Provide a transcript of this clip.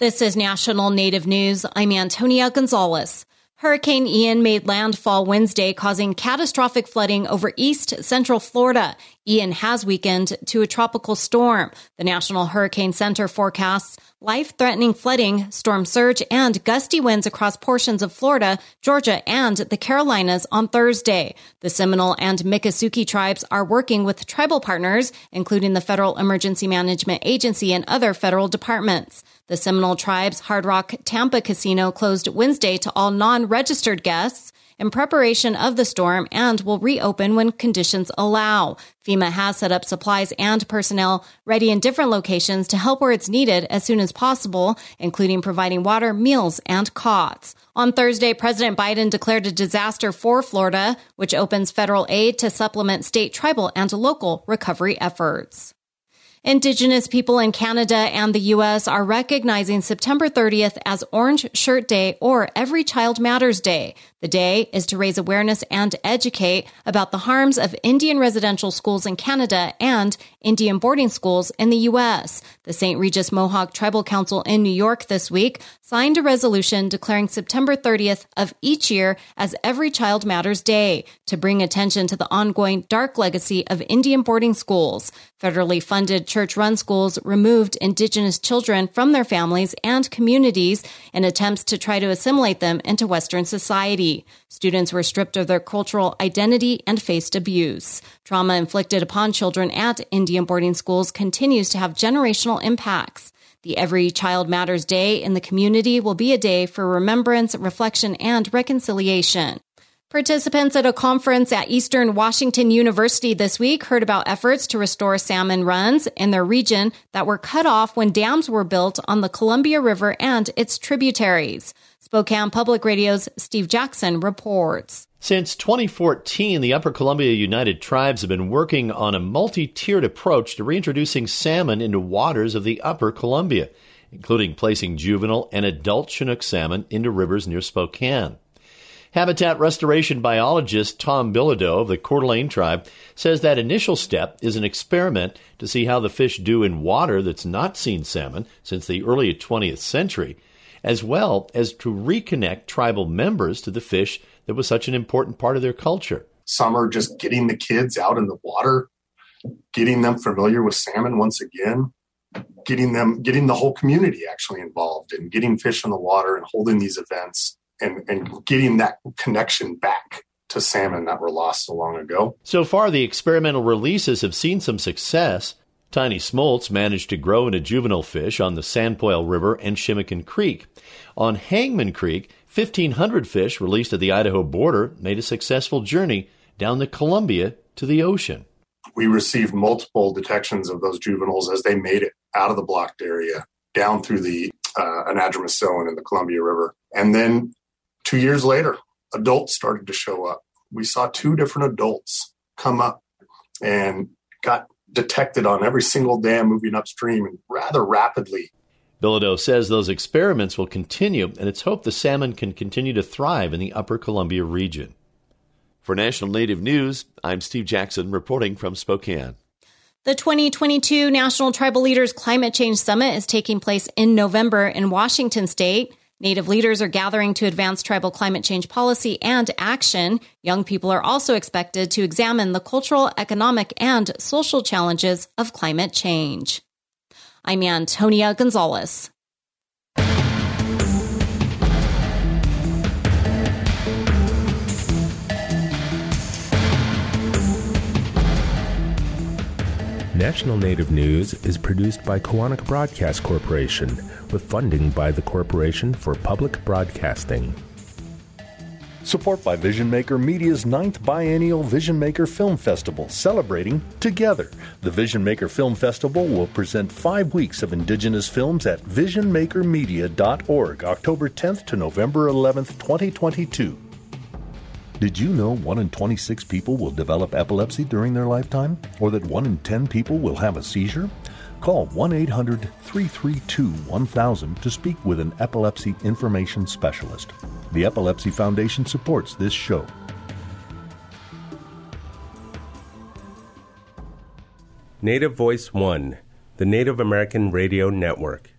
This is National Native News. I'm Antonia Gonzalez. Hurricane Ian made landfall Wednesday, causing catastrophic flooding over east central Florida. Ian has weakened to a tropical storm. The National Hurricane Center forecasts life threatening flooding, storm surge, and gusty winds across portions of Florida, Georgia, and the Carolinas on Thursday. The Seminole and Miccosukee tribes are working with tribal partners, including the Federal Emergency Management Agency and other federal departments. The Seminole Tribe's Hard Rock Tampa Casino closed Wednesday to all non registered guests in preparation of the storm and will reopen when conditions allow. FEMA has set up supplies and personnel ready in different locations to help where it's needed as soon as possible, including providing water, meals, and cots. On Thursday, President Biden declared a disaster for Florida, which opens federal aid to supplement state, tribal, and local recovery efforts. Indigenous people in Canada and the U.S. are recognizing September 30th as Orange Shirt Day or Every Child Matters Day. The day is to raise awareness and educate about the harms of Indian residential schools in Canada and Indian boarding schools in the U.S. The St. Regis Mohawk Tribal Council in New York this week signed a resolution declaring September 30th of each year as Every Child Matters Day to bring attention to the ongoing dark legacy of Indian boarding schools. Federally funded church run schools removed Indigenous children from their families and communities in attempts to try to assimilate them into Western society. Students were stripped of their cultural identity and faced abuse. Trauma inflicted upon children at Indian boarding schools continues to have generational impacts. The Every Child Matters Day in the community will be a day for remembrance, reflection, and reconciliation. Participants at a conference at Eastern Washington University this week heard about efforts to restore salmon runs in their region that were cut off when dams were built on the Columbia River and its tributaries. Spokane Public Radio's Steve Jackson reports. Since 2014, the Upper Columbia United Tribes have been working on a multi tiered approach to reintroducing salmon into waters of the Upper Columbia, including placing juvenile and adult Chinook salmon into rivers near Spokane. Habitat restoration biologist Tom Bilodeau of the Coeur d'Alene tribe says that initial step is an experiment to see how the fish do in water that's not seen salmon since the early 20th century, as well as to reconnect tribal members to the fish that was such an important part of their culture. Some are just getting the kids out in the water, getting them familiar with salmon once again, getting them getting the whole community actually involved and getting fish in the water and holding these events and, and getting that connection back to salmon that were lost so long ago. So far, the experimental releases have seen some success. Tiny smolts managed to grow into juvenile fish on the Sanpoil River and Chamokane Creek. On Hangman Creek, 1,500 fish released at the Idaho border made a successful journey down the Columbia to the ocean. We received multiple detections of those juveniles as they made it out of the blocked area down through the uh, Anadromous and the Columbia River. And then Two years later, adults started to show up. We saw two different adults come up and got detected on every single dam moving upstream and rather rapidly. Bilodeau says those experiments will continue, and it's hoped the salmon can continue to thrive in the upper Columbia region. For National Native News, I'm Steve Jackson reporting from Spokane. The 2022 National Tribal Leaders Climate Change Summit is taking place in November in Washington state. Native leaders are gathering to advance tribal climate change policy and action. Young people are also expected to examine the cultural, economic, and social challenges of climate change. I'm Antonia Gonzalez. National Native News is produced by Koahnic Broadcast Corporation with funding by the Corporation for Public Broadcasting. Support by Vision Maker Media's ninth biennial Vision Maker Film Festival, celebrating together. The Vision Maker Film Festival will present five weeks of Indigenous films at visionmakermedia.org, October 10th to November 11th, 2022. Did you know 1 in 26 people will develop epilepsy during their lifetime? Or that 1 in 10 people will have a seizure? Call 1 800 332 1000 to speak with an epilepsy information specialist. The Epilepsy Foundation supports this show. Native Voice One, the Native American Radio Network.